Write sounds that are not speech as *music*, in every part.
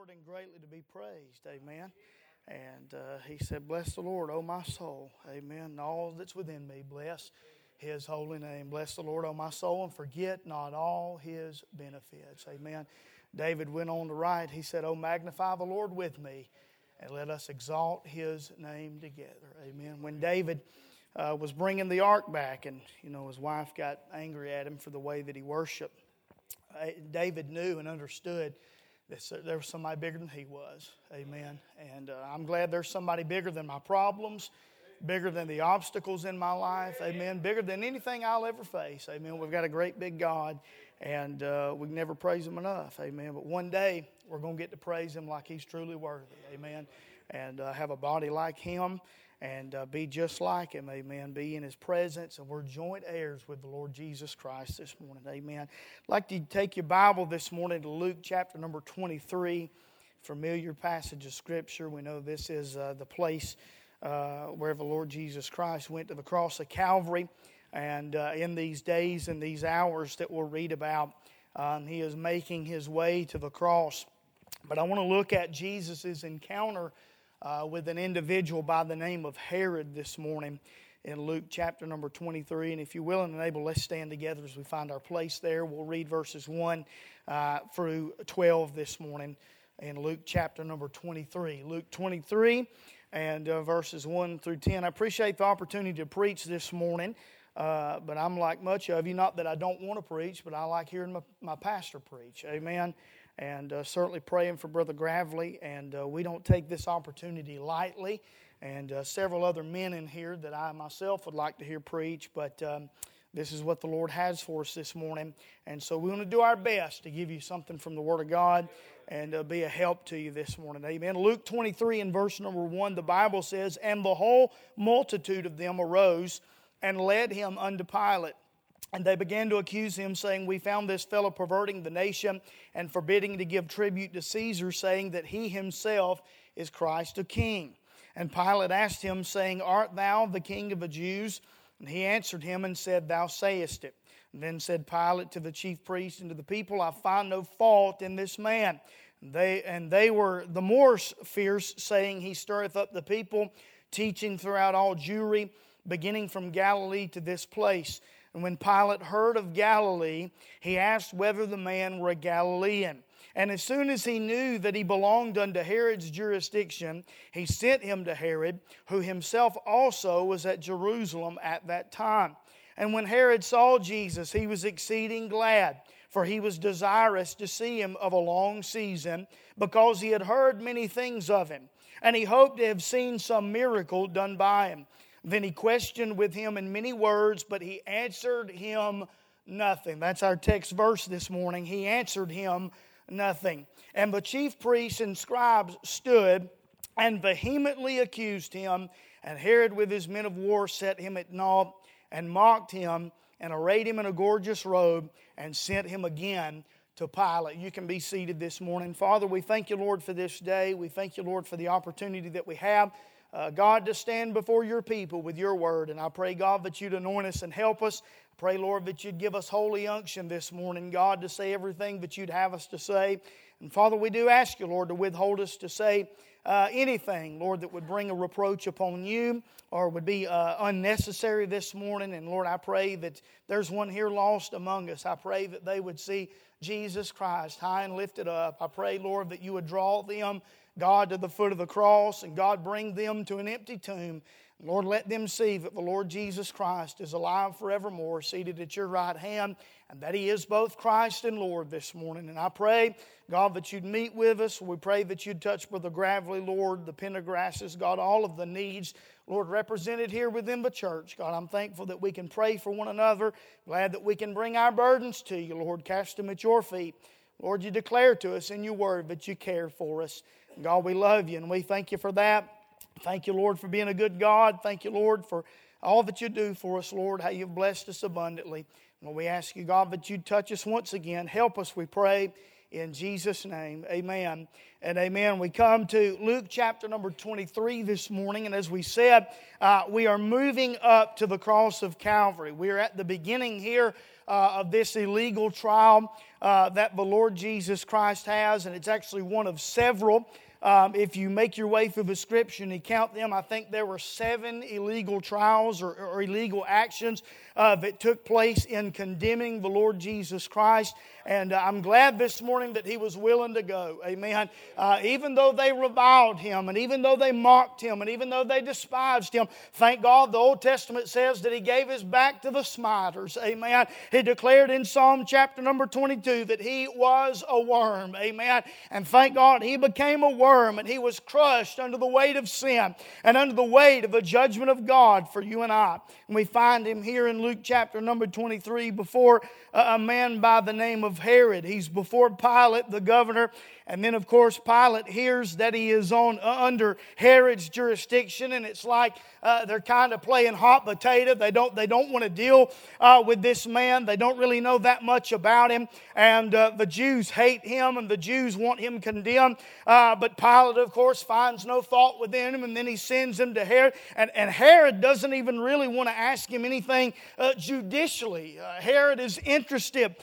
Lord and greatly to be praised. Amen. And uh, he said, Bless the Lord, O my soul. Amen. And all that's within me, bless his holy name. Bless the Lord, O my soul, and forget not all his benefits. Amen. David went on to write, he said, Oh, magnify the Lord with me, and let us exalt his name together. Amen. When David uh, was bringing the ark back, and, you know, his wife got angry at him for the way that he worshiped, uh, David knew and understood there was somebody bigger than he was. Amen. And uh, I'm glad there's somebody bigger than my problems, bigger than the obstacles in my life. Amen. Bigger than anything I'll ever face. Amen. We've got a great big God, and uh, we never praise Him enough. Amen. But one day we're going to get to praise Him like He's truly worthy. Amen. And uh, have a body like Him and uh, be just like him, amen. Be in his presence, and we're joint heirs with the Lord Jesus Christ this morning, amen. I'd like to take your Bible this morning to Luke chapter number 23, familiar passage of Scripture. We know this is uh, the place uh, where the Lord Jesus Christ went to the cross of Calvary, and uh, in these days and these hours that we'll read about, um, he is making his way to the cross. But I want to look at Jesus' encounter uh, with an individual by the name of Herod this morning in Luke chapter number 23. And if you will and able, let's stand together as we find our place there. We'll read verses 1 uh, through 12 this morning in Luke chapter number 23. Luke 23 and uh, verses 1 through 10. I appreciate the opportunity to preach this morning. Uh, but I'm like much of you, not that I don't want to preach, but I like hearing my, my pastor preach. Amen and uh, certainly praying for Brother Gravely. And uh, we don't take this opportunity lightly. And uh, several other men in here that I myself would like to hear preach, but um, this is what the Lord has for us this morning. And so we want to do our best to give you something from the Word of God and uh, be a help to you this morning. Amen. Luke 23 and verse number 1, the Bible says, And the whole multitude of them arose and led him unto Pilate. And they began to accuse him, saying, We found this fellow perverting the nation and forbidding to give tribute to Caesar, saying that he himself is Christ a king. And Pilate asked him, saying, Art thou the king of the Jews? And he answered him and said, Thou sayest it. And then said Pilate to the chief priests and to the people, I find no fault in this man. And they, and they were the more fierce, saying, He stirreth up the people, teaching throughout all Jewry, beginning from Galilee to this place. And when Pilate heard of Galilee, he asked whether the man were a Galilean. And as soon as he knew that he belonged unto Herod's jurisdiction, he sent him to Herod, who himself also was at Jerusalem at that time. And when Herod saw Jesus, he was exceeding glad, for he was desirous to see him of a long season, because he had heard many things of him, and he hoped to have seen some miracle done by him. Then he questioned with him in many words, but he answered him nothing. That's our text verse this morning. He answered him nothing. And the chief priests and scribes stood and vehemently accused him. And Herod, with his men of war, set him at naught and mocked him and arrayed him in a gorgeous robe and sent him again to Pilate. You can be seated this morning. Father, we thank you, Lord, for this day. We thank you, Lord, for the opportunity that we have uh, God, to stand before your people with your word. And I pray, God, that you'd anoint us and help us. I pray, Lord, that you'd give us holy unction this morning, God, to say everything that you'd have us to say. And Father, we do ask you, Lord, to withhold us to say uh, anything, Lord, that would bring a reproach upon you or would be uh, unnecessary this morning. And Lord, I pray that there's one here lost among us. I pray that they would see Jesus Christ high and lifted up. I pray, Lord, that you would draw them God to the foot of the cross, and God bring them to an empty tomb. Lord, let them see that the Lord Jesus Christ is alive forevermore, seated at your right hand, and that He is both Christ and Lord this morning. And I pray, God, that you'd meet with us. We pray that you'd touch with Brother Gravely, Lord, the Pendergrasses, God, all of the needs, Lord, represented here within the church. God, I'm thankful that we can pray for one another. Glad that we can bring our burdens to you, Lord, cast them at your feet. Lord, you declare to us in your word that you care for us. God, we love you and we thank you for that. Thank you, Lord, for being a good God. Thank you, Lord, for all that you do for us, Lord, how you've blessed us abundantly. And we ask you, God, that you'd touch us once again. Help us, we pray, in Jesus' name. Amen and amen. We come to Luke chapter number 23 this morning, and as we said, uh, we are moving up to the cross of Calvary. We are at the beginning here uh, of this illegal trial uh, that the Lord Jesus Christ has, and it's actually one of several. Um, if you make your way through the scripture and you count them, I think there were seven illegal trials or, or illegal actions uh, that took place in condemning the Lord Jesus Christ. And uh, I'm glad this morning that he was willing to go. Amen. Uh, even though they reviled him, and even though they mocked him, and even though they despised him, thank God the Old Testament says that he gave his back to the smiters. Amen. He declared in Psalm chapter number 22 that he was a worm. Amen. And thank God he became a worm and he was crushed under the weight of sin and under the weight of the judgment of God for you and I. And we find him here in Luke chapter number 23 before a man by the name of Herod. He's before Pilate, the governor, and then, of course, Pilate hears that he is on uh, under Herod's jurisdiction, and it's like uh, they're kind of playing hot potato. They don't, they don't want to deal uh, with this man. They don't really know that much about him. And uh, the Jews hate him, and the Jews want him condemned. Uh, but Pilate, of course, finds no fault within him, and then he sends him to Herod. And, and Herod doesn't even really want to ask him anything uh, judicially. Herod is interested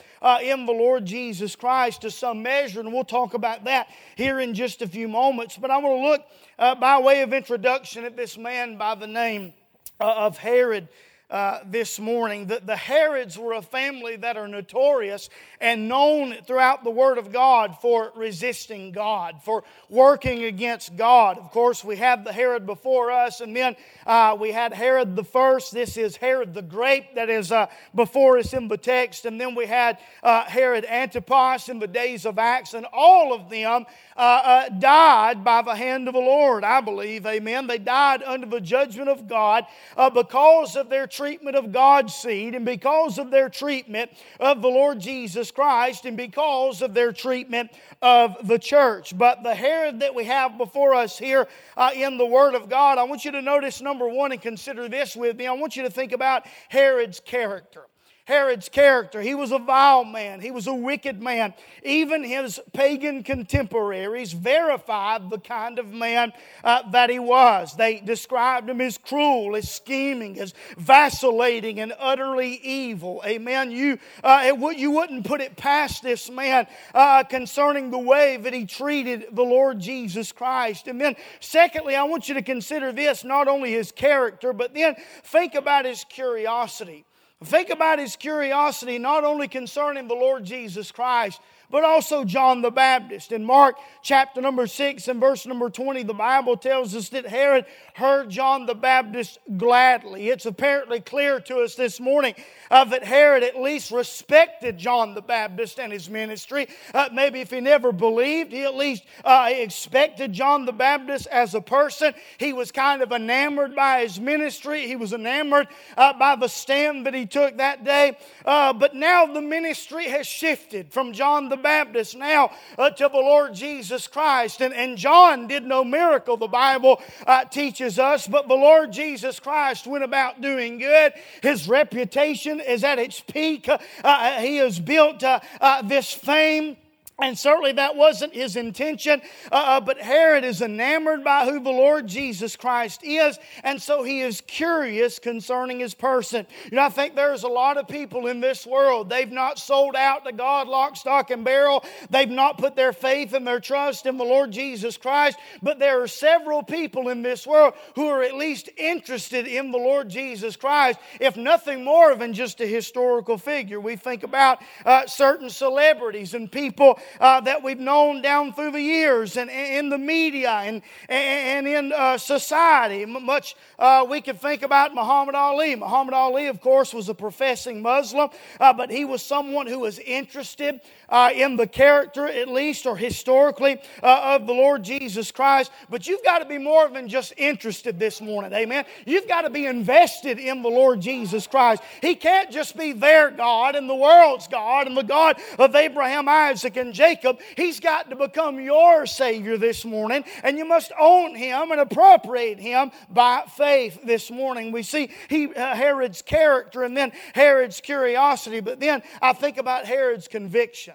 in the Lord Jesus Christ to some measure, and we'll talk about about that here in just a few moments. But I want to look uh, by way of introduction at this man by the name uh, of Herod uh, this morning. The, the Herods were a family that are notorious and known throughout the Word of God for resisting God, for working against God. Of course, we have the Herod before us, and then uh, we had Herod the first. This is Herod the Great that is uh, before us in the text. And then we had uh, Herod Antipas in the days of Acts, and all of them uh, died by the hand of the Lord, I believe. Amen. They died under the judgment of God because of their treatment of God's seed and because of their treatment of the Lord Jesus Christ and because of their treatment of the church. But the Herod that we have before us here uh, in the Word of God, I want you to notice number one and consider this with me. I want you to think about Herod's character. Herod's character. He was a vile man, he was a wicked man. Even his pagan contemporaries verified the kind of man uh, that he was. They described him as cruel, as scheming, as vacillating, and utterly evil. Amen. You, uh, it, you wouldn't put it past this man uh, concerning the way that he treated the Lord Jesus Christ. And then, secondly, I want you to consider this not only his character, but then think about his curiosity. Think about his curiosity, not only concerning the Lord Jesus Christ, but also John the Baptist. In Mark chapter number 6 and verse number 20, the Bible tells us that Herod heard John the Baptist gladly. It's apparently clear to us this morning uh, that Herod at least respected John the Baptist and his ministry. Uh, maybe if he never believed, he at least uh, expected John the Baptist as a person. He was kind of enamored by his ministry, he was enamored uh, by the stand that he took that day. Uh, but now the ministry has shifted from John the Baptist now uh, to the Lord Jesus Christ. And, and John did no miracle, the Bible uh, teaches us, but the Lord Jesus Christ went about doing good. His reputation is at its peak. Uh, uh he has built uh, uh, this fame and certainly that wasn't his intention, uh, uh, but Herod is enamored by who the Lord Jesus Christ is, and so he is curious concerning his person. You know, I think there's a lot of people in this world, they've not sold out to God lock, stock, and barrel. They've not put their faith and their trust in the Lord Jesus Christ, but there are several people in this world who are at least interested in the Lord Jesus Christ, if nothing more than just a historical figure. We think about uh, certain celebrities and people uh, that we've known down through the years and in the media and, and in uh, society. Much uh, we can think about Muhammad Ali. Muhammad Ali, of course, was a professing Muslim, uh, but he was someone who was interested uh, in the character, at least, or historically, uh, of the Lord Jesus Christ. But you've got to be more than just interested this morning. Amen. You've got to be invested in the Lord Jesus Christ. He can't just be their God and the world's God and the God of Abraham, Isaac, and Jacob. He's got to become your Savior this morning, and you must own Him and appropriate Him by faith this morning. We see he, uh, Herod's character and then Herod's curiosity, but then I think about Herod's conviction.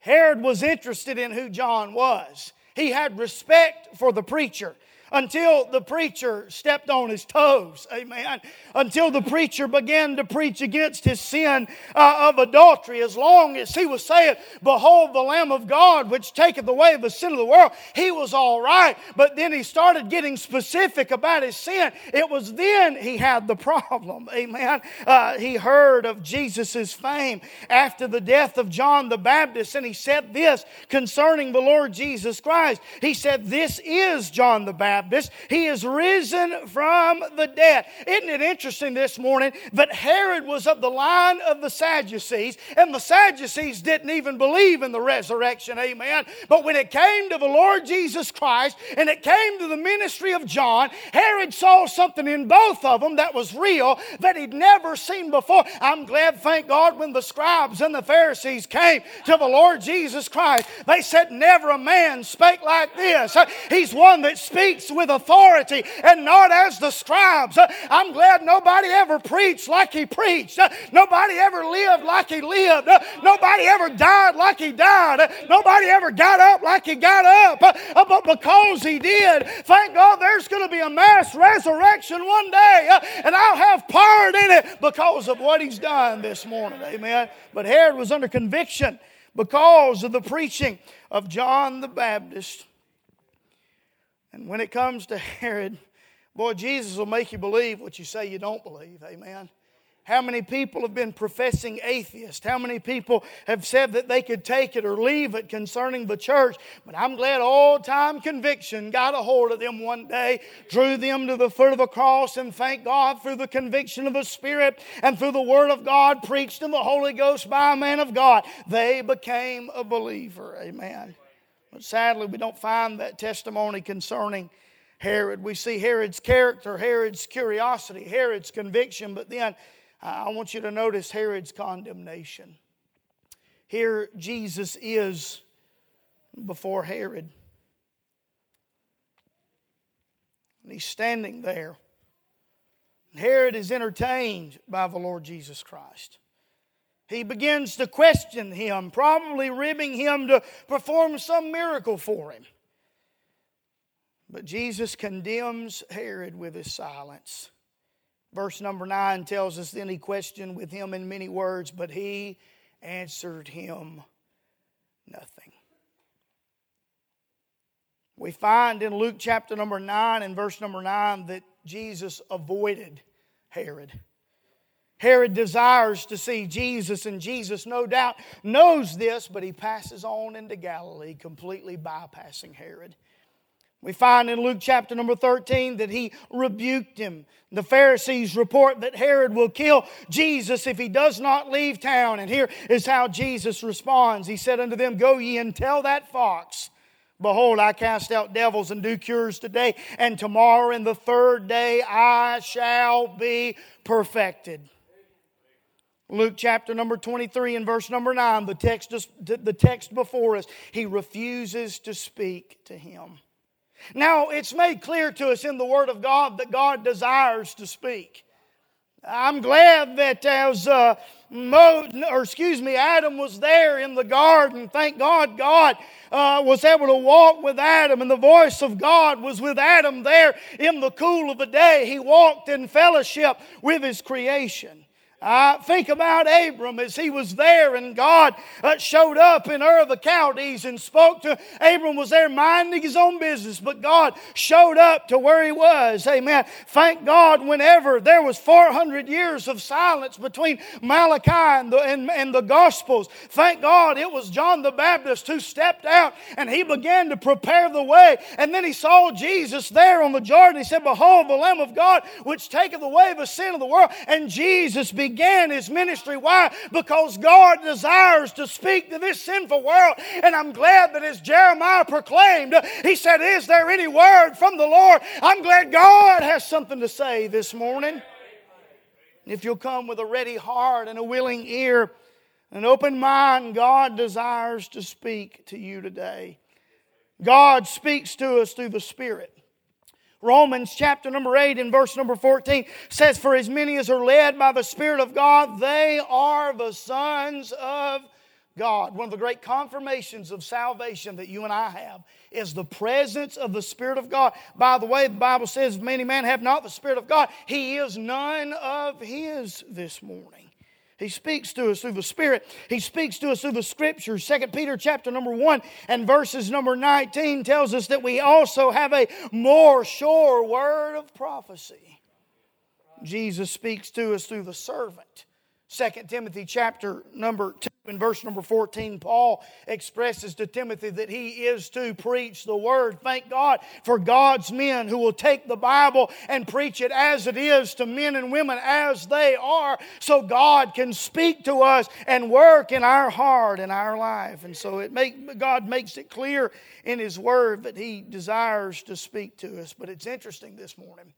Herod was interested in who John was. He had respect for the preacher. Until the preacher stepped on his toes. Amen. Until the preacher began to preach against his sin uh, of adultery. As long as he was saying, Behold the Lamb of God, which taketh away the sin of the world, he was all right. But then he started getting specific about his sin. It was then he had the problem. *laughs* Amen. Uh, he heard of Jesus' fame after the death of John the Baptist, and he said this concerning the Lord Jesus Christ. He said, This is John the Baptist. Baptist. He is risen from the dead. Isn't it interesting this morning that Herod was of the line of the Sadducees, and the Sadducees didn't even believe in the resurrection, amen. But when it came to the Lord Jesus Christ and it came to the ministry of John, Herod saw something in both of them that was real that he'd never seen before. I'm glad, thank God, when the scribes and the Pharisees came to the Lord Jesus Christ, they said, Never a man spake like this. He's one that speaks with authority and not as the scribes. I'm glad nobody ever preached like he preached. Nobody ever lived like he lived. Nobody ever died like he died. Nobody ever got up like he got up. But because he did, thank God there's going to be a mass resurrection one day. And I'll have part in it because of what he's done this morning. Amen. But Herod was under conviction because of the preaching of John the Baptist. And when it comes to *laughs* Herod, boy, Jesus will make you believe what you say you don't believe. Amen. How many people have been professing atheists? How many people have said that they could take it or leave it concerning the church? But I'm glad old time conviction got a hold of them one day, drew them to the foot of the cross, and thank God through the conviction of the Spirit and through the Word of God preached in the Holy Ghost by a man of God, they became a believer. Amen. But sadly, we don't find that testimony concerning Herod. We see Herod's character, Herod's curiosity, Herod's conviction, but then I want you to notice Herod's condemnation. Here, Jesus is before Herod. And he's standing there. Herod is entertained by the Lord Jesus Christ. He begins to question him, probably ribbing him to perform some miracle for him. But Jesus condemns Herod with his silence. Verse number 9 tells us then he questioned with him in many words, but he answered him nothing. We find in Luke chapter number 9 and verse number 9 that Jesus avoided Herod. Herod desires to see Jesus, and Jesus, no doubt, knows this, but he passes on into Galilee, completely bypassing Herod. We find in Luke chapter number 13 that he rebuked him. The Pharisees report that Herod will kill Jesus if he does not leave town. And here is how Jesus responds He said unto them, Go ye and tell that fox, Behold, I cast out devils and do cures today, and tomorrow and the third day I shall be perfected. Luke chapter number 23 and verse number 9, the text, the text before us, he refuses to speak to him. Now, it's made clear to us in the Word of God that God desires to speak. I'm glad that as uh, Mo, or excuse me, Adam was there in the garden. Thank God, God uh, was able to walk with Adam, and the voice of God was with Adam there in the cool of the day. He walked in fellowship with his creation. I think about Abram as he was there and God uh, showed up in Ur of the Chaldees and spoke to Abram was there minding his own business, but God showed up to where he was. Amen. Thank God whenever there was 400 years of silence between Malachi and the, and, and the Gospels, thank God it was John the Baptist who stepped out and he began to prepare the way. And then he saw Jesus there on the Jordan. He said, Behold, the Lamb of God which taketh away the sin of the world. And Jesus began began his ministry. Why? Because God desires to speak to this sinful world. And I'm glad that as Jeremiah proclaimed, he said, Is there any word from the Lord? I'm glad God has something to say this morning. If you'll come with a ready heart and a willing ear, an open mind, God desires to speak to you today. God speaks to us through the Spirit. Romans chapter number 8 and verse number 14 says, For as many as are led by the Spirit of God, they are the sons of God, one of the great confirmations of salvation that you and I have is the presence of the Spirit of God. By the way, the Bible says, many men have not the Spirit of God, he is none of his this morning. He speaks to us through the Spirit. He speaks to us through the Scriptures. Second Peter chapter number 1 and verses number 19 tells us that we also have a more sure word of prophecy. Jesus speaks to us through the servant. 2 Timothy chapter number 2 in verse number 14, Paul expresses to Timothy that he is to preach the word. Thank God for God's men who will take the Bible and preach it as it is to men and women as they are, so God can speak to us and work in our heart and our life. And so it make, God makes it clear in his word that he desires to speak to us. But it's interesting this morning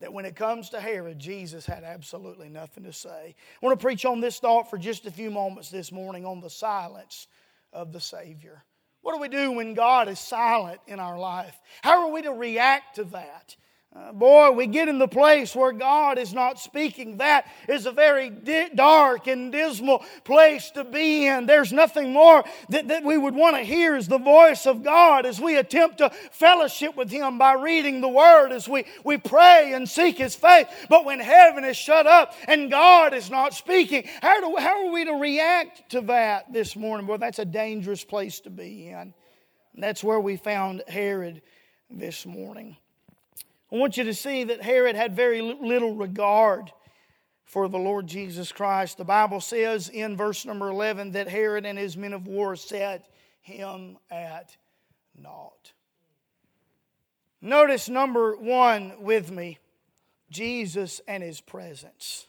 that when it comes to Herod, Jesus had absolutely nothing to say. I want to preach on this thought for just a few moments this morning on the silence of the Savior. What do we do when God is silent in our life? How are we to react to that? Uh, boy, we get in the place where God is not speaking. That is a very di- dark and dismal place to be in. There's nothing more that, that we would want to hear is the voice of God as we attempt to fellowship with Him by reading the Word, as we, we pray and seek His faith. But when heaven is shut up and God is not speaking, how, do, how are we to react to that this morning? Boy, that's a dangerous place to be in. And that's where we found Herod this morning. I want you to see that Herod had very little regard for the Lord Jesus Christ. The Bible says in verse number 11 that Herod and his men of war set him at naught. Notice number one with me Jesus and his presence.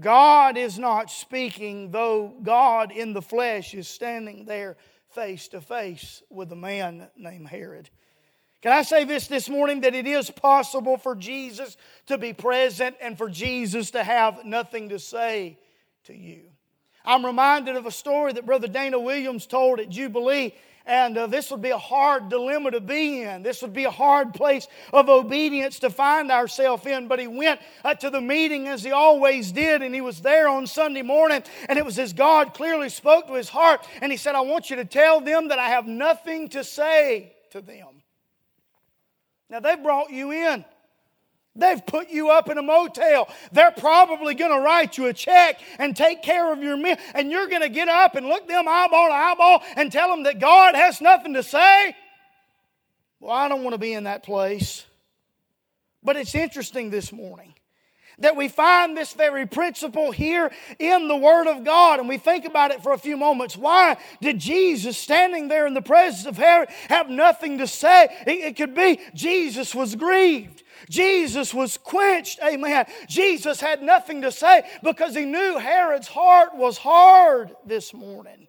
God is not speaking, though God in the flesh is standing there face to face with a man named Herod. Can I say this this morning that it is possible for Jesus to be present and for Jesus to have nothing to say to you? I'm reminded of a story that Brother Dana Williams told at Jubilee and uh, this would be a hard dilemma to be in. This would be a hard place of obedience to find ourselves in. But he went uh, to the meeting as he always did, and he was there on Sunday morning. And it was as God clearly spoke to his heart. And he said, I want you to tell them that I have nothing to say to them. Now, they brought you in. They've put you up in a motel. They're probably going to write you a check and take care of your meal. And you're going to get up and look them eyeball to eyeball and tell them that God has nothing to say. Well, I don't want to be in that place. But it's interesting this morning that we find this very principle here in the Word of God. And we think about it for a few moments. Why did Jesus, standing there in the presence of Herod, have nothing to say? It, could be Jesus was grieved. Jesus was quenched. Amen. Jesus had nothing to say because he knew Herod's heart was hard this morning.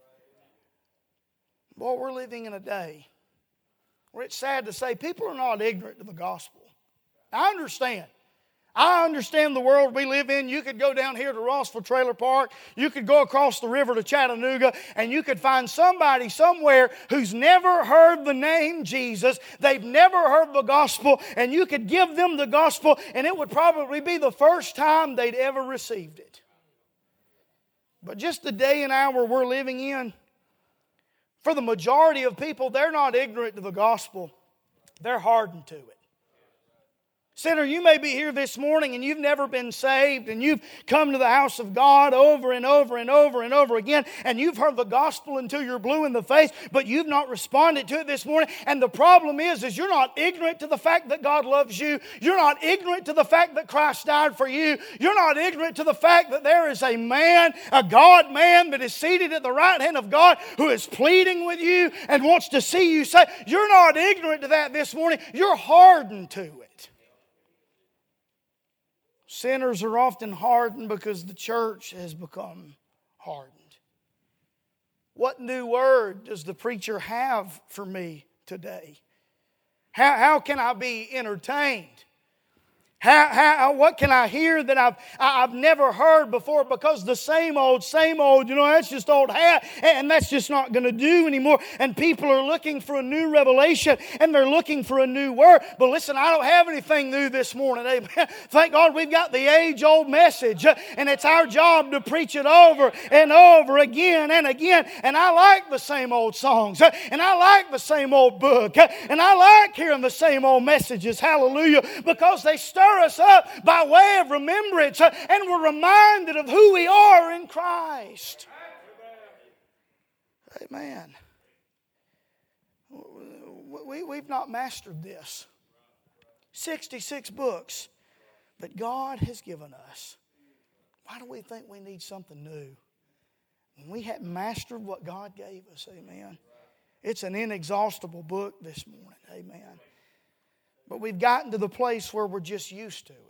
Boy, we're living in a day where it's sad to say people are not ignorant of the gospel. I understand. I understand the world we live in. You could go down here to Rossville Trailer Park. You could go across the river to Chattanooga, and you could find somebody somewhere who's never heard the name Jesus. They've never heard the gospel, and you could give them the gospel, and it would probably be the first time they'd ever received it. But just the day and hour we're living in, for the majority of people, they're not ignorant to the gospel, they're hardened to it. Sinner, you may be here this morning and you've never been saved and you've come to the house of God over and over and over and over again and you've heard the gospel until you're blue in the face, but you've not responded to it this morning. And the problem is, is you're not ignorant to the fact that God loves you. You're not ignorant to the fact that Christ died for you. You're not ignorant to the fact that there is a man, a God man that is seated at the right hand of God who is pleading with you and wants to see you say, you're not ignorant to that this morning. You're hardened to it. Sinners are often hardened because the church has become hardened. What new word does the preacher have for me today? How, how can I be entertained? How, how, uh, what can I hear that I've, I've never heard before? Because the same old, same old, you know, that's just old hat, and that's just not going to do anymore. And people are looking for a new revelation, and they're looking for a new word. But listen, I don't have anything new this morning. Amen. *laughs* Thank God we've got the age old message, uh, and it's our job to preach it over and over again and again. And I like the same old songs, uh, and I like the same old book, and I like hearing the same old messages. Hallelujah. Because they stir stir us up by way of remembrance, uh, and we're reminded of who we are in Christ. Amen. We, we've not mastered this. 66 books that God has given us. Why do we think we need something new? When we haven't mastered what God gave us, amen. It's an inexhaustible book this morning, amen. But we've gotten to the place where we're just used to it.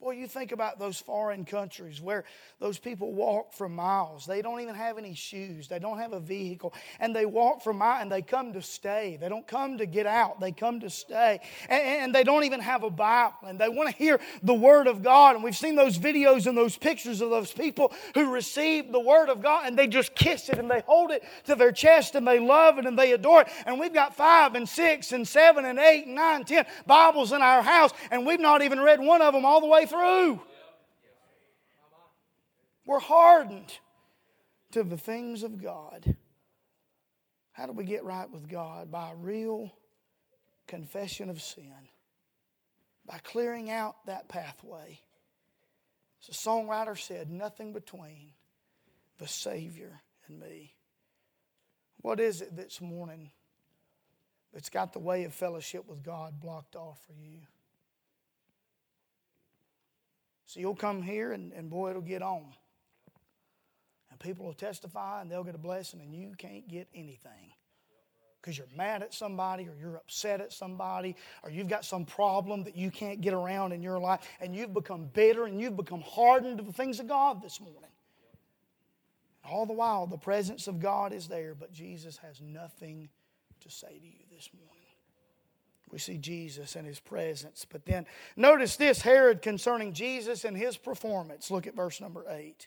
Boy, you think about those foreign countries where those people walk for miles. They don't even have any shoes. They don't have a vehicle. And they walk for miles and they come to stay. They don't come to get out. They come to stay. And, and they don't even have a Bible. And they want to hear the Word of God. And we've seen those videos and those pictures of those people who receive the Word of God and they just kiss it and they hold it to their chest and they love it and they adore it. And we've got five and six and seven and eight and nine, and ten Bibles in our house and we've not even read one of them all the way through. We're hardened to the things of God. How do we get right with God? By a real confession of sin, by clearing out that pathway. As the songwriter said, nothing between the Savior and me. What is it this morning that's got the way of fellowship with God blocked off for you? So you'll come here and, and boy, it'll get on. And people will testify and they'll get a blessing, and you can't get anything. Because you're mad at somebody, or you're upset at somebody, or you've got some problem that you can't get around in your life, and you've become bitter and you've become hardened to the things of God this morning. All the while, the presence of God is there, but Jesus has nothing to say to you this morning. We see Jesus and his presence. But then notice this Herod concerning Jesus and his performance. Look at verse number 8.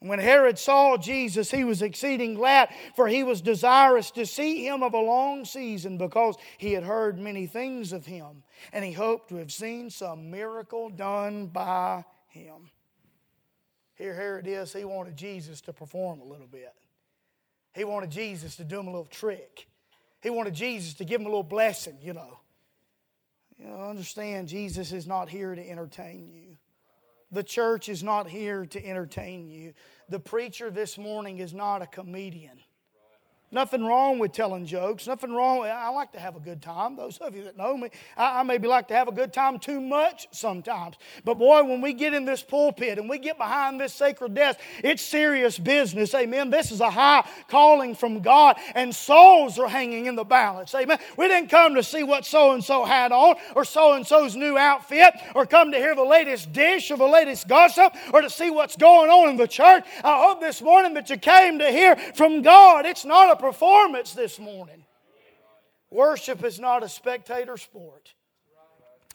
When Herod saw Jesus, he was exceeding glad, for he was desirous to see him of a long season, because he had heard many things of him, and he hoped to have seen some miracle done by him. Here Herod is, he wanted Jesus to perform a little bit. He wanted Jesus to do him a little trick. He wanted Jesus to give him a little blessing, you know. You know, understand, Jesus is not here to entertain you. The church is not here to entertain you. The preacher this morning is not a comedian. Nothing wrong with telling jokes. Nothing wrong. I like to have a good time. Those of you that know me, I, I, maybe like to have a good time too much sometimes. But boy, when we get in this pulpit and we get behind this sacred desk, it's serious business. Amen. This is a high calling from God, and souls are hanging in the balance. Amen. We didn't come to see what so and so had on, or so and so's new outfit, or come to hear the latest dish or the latest gossip, or to see what's going on in the church. I hope this morning that you came to hear from God. It's not a performance this morning. Worship is not a spectator sport.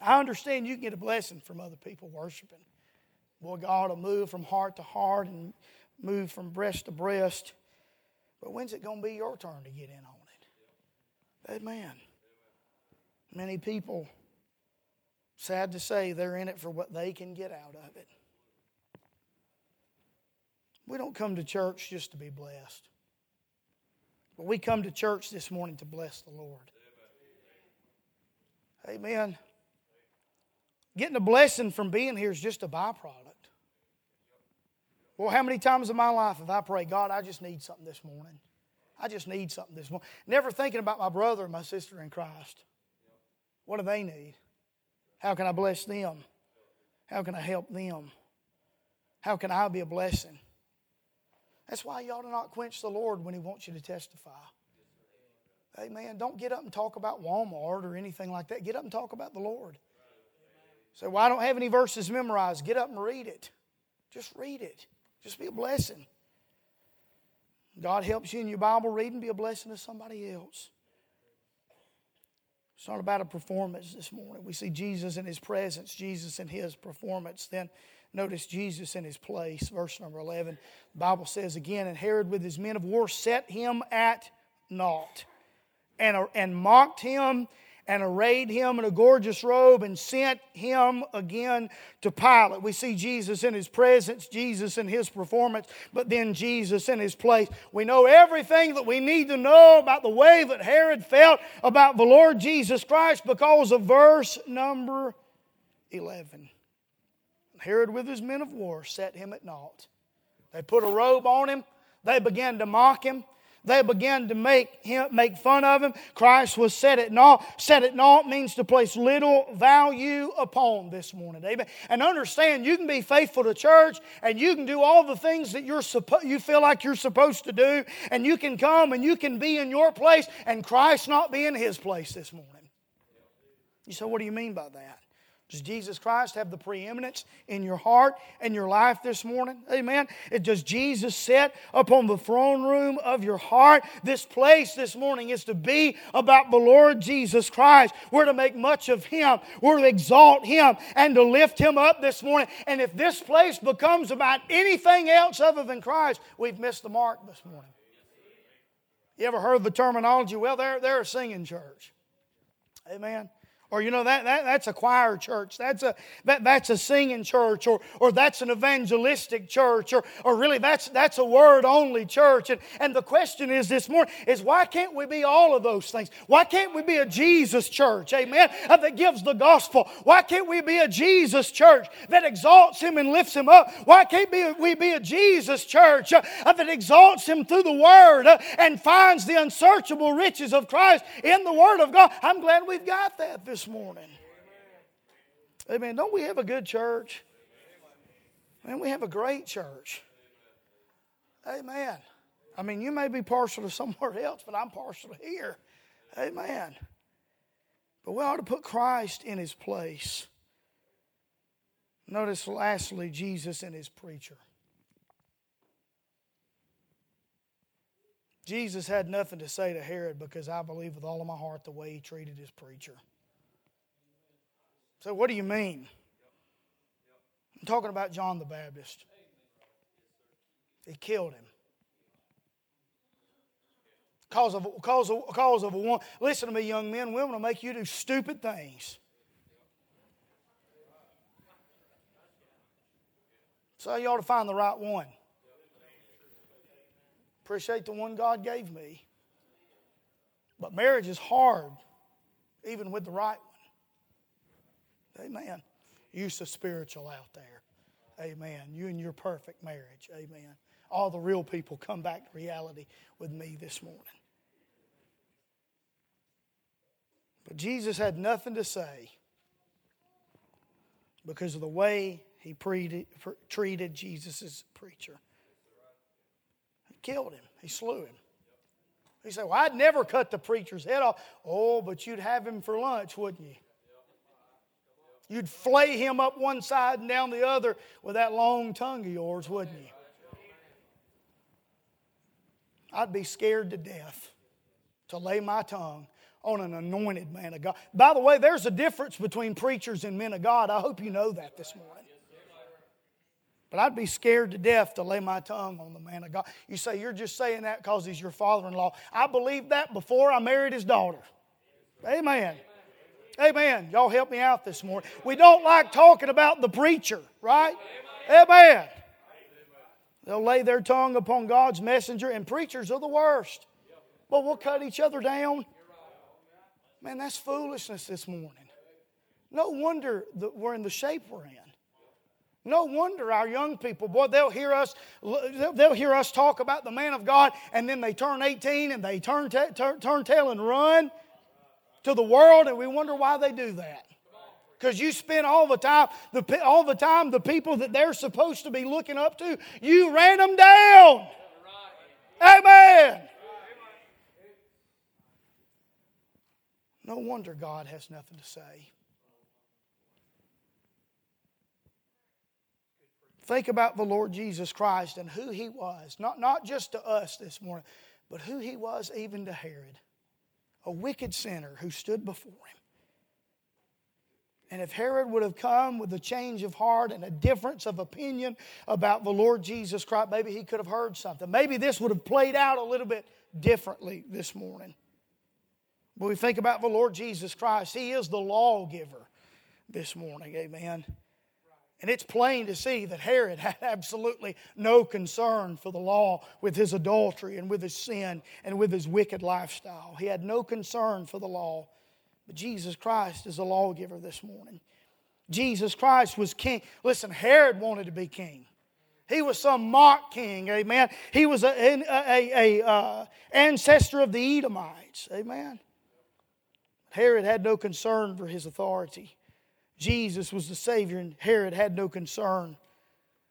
I understand you can get a blessing from other people worshiping. Boy, God will move from heart to heart and move from breast to breast. But when's it going to be your turn to get in on it? Amen. Many people, sad to say, they're in it for what they can get out of it. We don't come to church just to be blessed. But we come to church this morning to bless the Lord. Amen. Getting a blessing from being here is just a byproduct. Well, how many times in my life have I prayed, God, I just need something this morning? I just need something this morning. Never thinking about my brother and my sister in Christ. What do they need? How can I bless them? How can I help them? How can I be a blessing? That's why you ought to not quench the Lord when He wants you to testify. Amen. Don't get up and talk about Walmart or anything like that. Get up and talk about the Lord. Say, well, I don't have any verses memorized. Get up and read it. Just read it. Just be a blessing. God helps you in your Bible reading, be a blessing to somebody else. It's not about a performance this morning. We see Jesus in his presence, Jesus in his performance. Then notice Jesus in his place. Verse number 11. The Bible says again, And Herod with his men of war set him at naught and, and mocked him and arrayed him in a gorgeous robe and sent him again to Pilate. We see Jesus in his presence, Jesus in his performance, but then Jesus in his place. We know everything that we need to know about the way that Herod felt about the Lord Jesus Christ because of verse number 11. Herod, with his men of war, set him at naught. They put a robe on him, they began to mock him. They began to make him make fun of him. Christ was set at naught. Set at naught means to place little value upon this morning. Amen. And understand you can be faithful to church and you can do all the things that you're suppo- you feel like you're supposed to do, and you can come and you can be in your place and Christ not be in his place this morning. You say, what do you mean by that? Does Jesus Christ have the preeminence in your heart and your life this morning? Amen. Does Jesus sit upon the throne room of your heart? This place this morning is to be about the Lord Jesus Christ. We're to make much of Him. We're to exalt Him and to lift Him up this morning. And if this place becomes about anything else other than Christ, we've missed the mark this morning. You ever heard the terminology? Well, they're, they're a singing church. Amen. Or, you know, that, that, that's a choir church. That's a, that, that's a singing church. Or, or that's an evangelistic church. Or, or really, that's, that's a word only church. And, and the question is this morning is why can't we be all of those things? Why can't we be a Jesus church? Amen. Uh, that gives the gospel. Why can't we be a Jesus church that exalts him and lifts him up? Why can't we be a Jesus church uh, that exalts him through the word uh, and finds the unsearchable riches of Christ in the word of God? I'm glad we've got that this this morning. Amen. Don't we have a good church? Man, we have a great church. Amen. I mean, you may be partial to *laughs* somewhere else, but I'm partial to here. Amen. But we ought to put Christ in his place. Notice, lastly, Jesus and his preacher. Jesus had nothing to say to Herod because I believe with all of my heart the way he treated his preacher. So, what do you mean? I'm talking about John the Baptist. He killed him. Cause of, cause of, cause of a one. Listen to me, young men. Women will make you do stupid things. So you ought to find the right one. Appreciate the one God gave me. But marriage is hard, even with the right. Amen. You so spiritual out there. Amen. You and your perfect marriage. Amen. All the real people come back to reality with me this morning. But Jesus had nothing to say because of the way he treated Jesus' preacher. He killed him, he slew him. He said, Well, I'd never cut the preacher's head off. Oh, but you'd have him for lunch, wouldn't you? You'd flay him up one side and down the other with that long tongue of yours, wouldn't you? I'd be scared to death to lay my tongue on an anointed man of God. By the way, there's a difference between preachers and men of God. I hope you know that this morning. But I'd be scared to death to lay my tongue on the man of God. You say you're just saying that because he's your father in law. I believed that before I married his daughter. Amen. Amen. Y'all help me out this morning. We don't like talking about the preacher, right? Amen. They'll lay their tongue upon God's messenger, and preachers are the worst. But we'll cut each other down. Man, that's foolishness this morning. No wonder that we're in the shape we're in. No wonder our young people, boy, they'll hear us, they'll hear us talk about the man of God, and then they turn 18 and they turn, turn, turn tail and run to the world, and we wonder why they do that. Because you spend all the time, the, all the time, the people that they're supposed to be looking up to, you ran them down. Amen. No wonder God has nothing to say. Think about the Lord Jesus Christ and who he was, not, not just to us this morning, but who he was even to Herod. A wicked sinner who stood before him. And if Herod would have come with a change of heart and a difference of opinion about the Lord Jesus Christ, maybe he could have heard something. Maybe this would have played out a little bit differently this morning. When we think about the Lord Jesus Christ, He is the lawgiver this morning. Amen. And it's plain to see that Herod had *laughs* absolutely no concern for the law with his adultery and with his sin and with his wicked lifestyle. He had no concern for the law. But Jesus Christ is a lawgiver this morning. Jesus Christ was king. Listen, Herod wanted to be king. He was some mock king, amen. He was an a, a, a uh, ancestor of the Edomites, amen. Herod had no concern for his authority. Jesus was the Savior, and Herod had no concern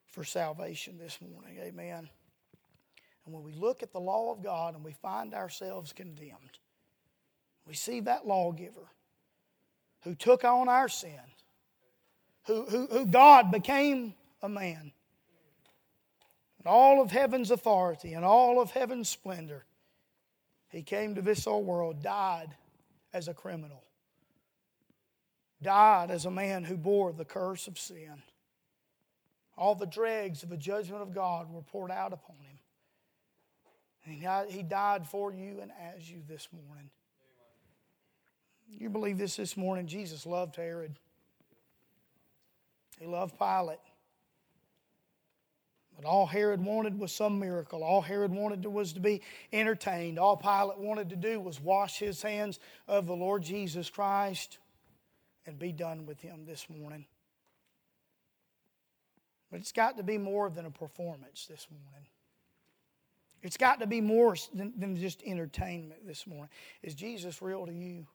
for salvation this morning, amen. And when we look at the law of God and we find ourselves condemned, we see that lawgiver who took on our sin, who, who, who God became a man. And all of heaven's authority and all of heaven's splendor, he came to this old world, died as a criminal, died as a man who bore the curse of sin. All the dregs of the judgment of God were poured out upon him. And he died for you and as you this morning. You believe this this morning? Jesus loved Herod. He loved Pilate. But all Herod wanted was some miracle. All Herod wanted was to be entertained. All Pilate wanted to do was wash his hands of the Lord Jesus Christ and be done with him this morning. But it's got to be more than a performance this morning. It's got to be more than, than just entertainment this morning. Is Jesus real to you?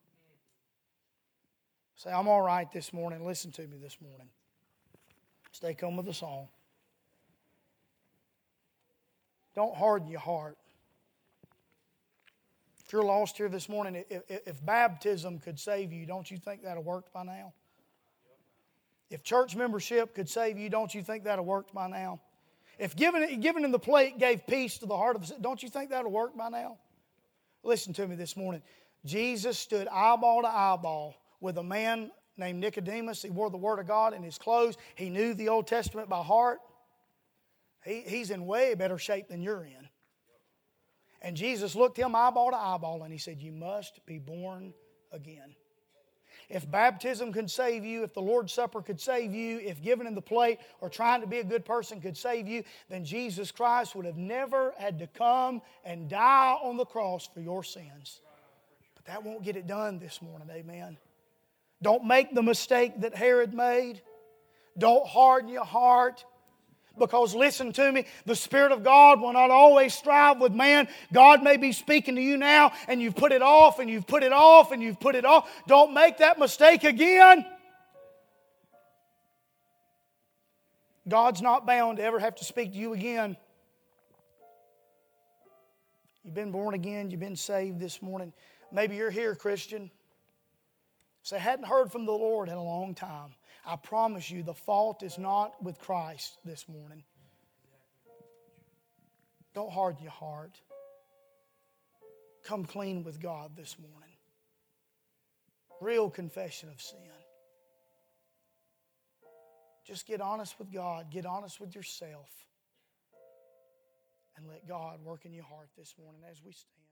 Say, I'm all right this morning. Listen to me this morning. Stay calm with the song. Don't harden your heart. You're lost here this morning, if, if baptism could save you, don't you think that would have worked by now? If church membership could save you, don't you think that would have worked by now? If giving, giving him the plate gave peace to the heart of the don't you think that would have worked by now? Listen to me this morning. Jesus stood eyeball to eyeball with a man named Nicodemus. He wore the Word of God in his clothes. He knew the Old Testament by heart. He, he's in way better shape than you're in. And Jesus looked him eyeball to eyeball and he said, You must be born again. If baptism could save you, if the Lord's Supper could save you, if giving in the plate or trying to be a good person could save you, then Jesus Christ would have never had to come and die on the cross for your sins. But that won't get it done this morning, amen. Don't make the mistake that Herod made. Don't harden your heart. Because listen to me, the Spirit of God will not always strive with man. God may be speaking to you now, and you've put it off, and you've put it off, and you've put it off. Don't make that mistake again. God's not bound to ever have to speak to you again. You've been born again, you've been saved this morning. Maybe you're here, Christian. Say, I hadn't heard from the Lord in a long time. I promise you, the fault is not with Christ this morning. Don't harden your heart. Come clean with God this morning. Real confession of sin. Just get honest with God, get honest with yourself, and let God work in your heart this morning as we stand.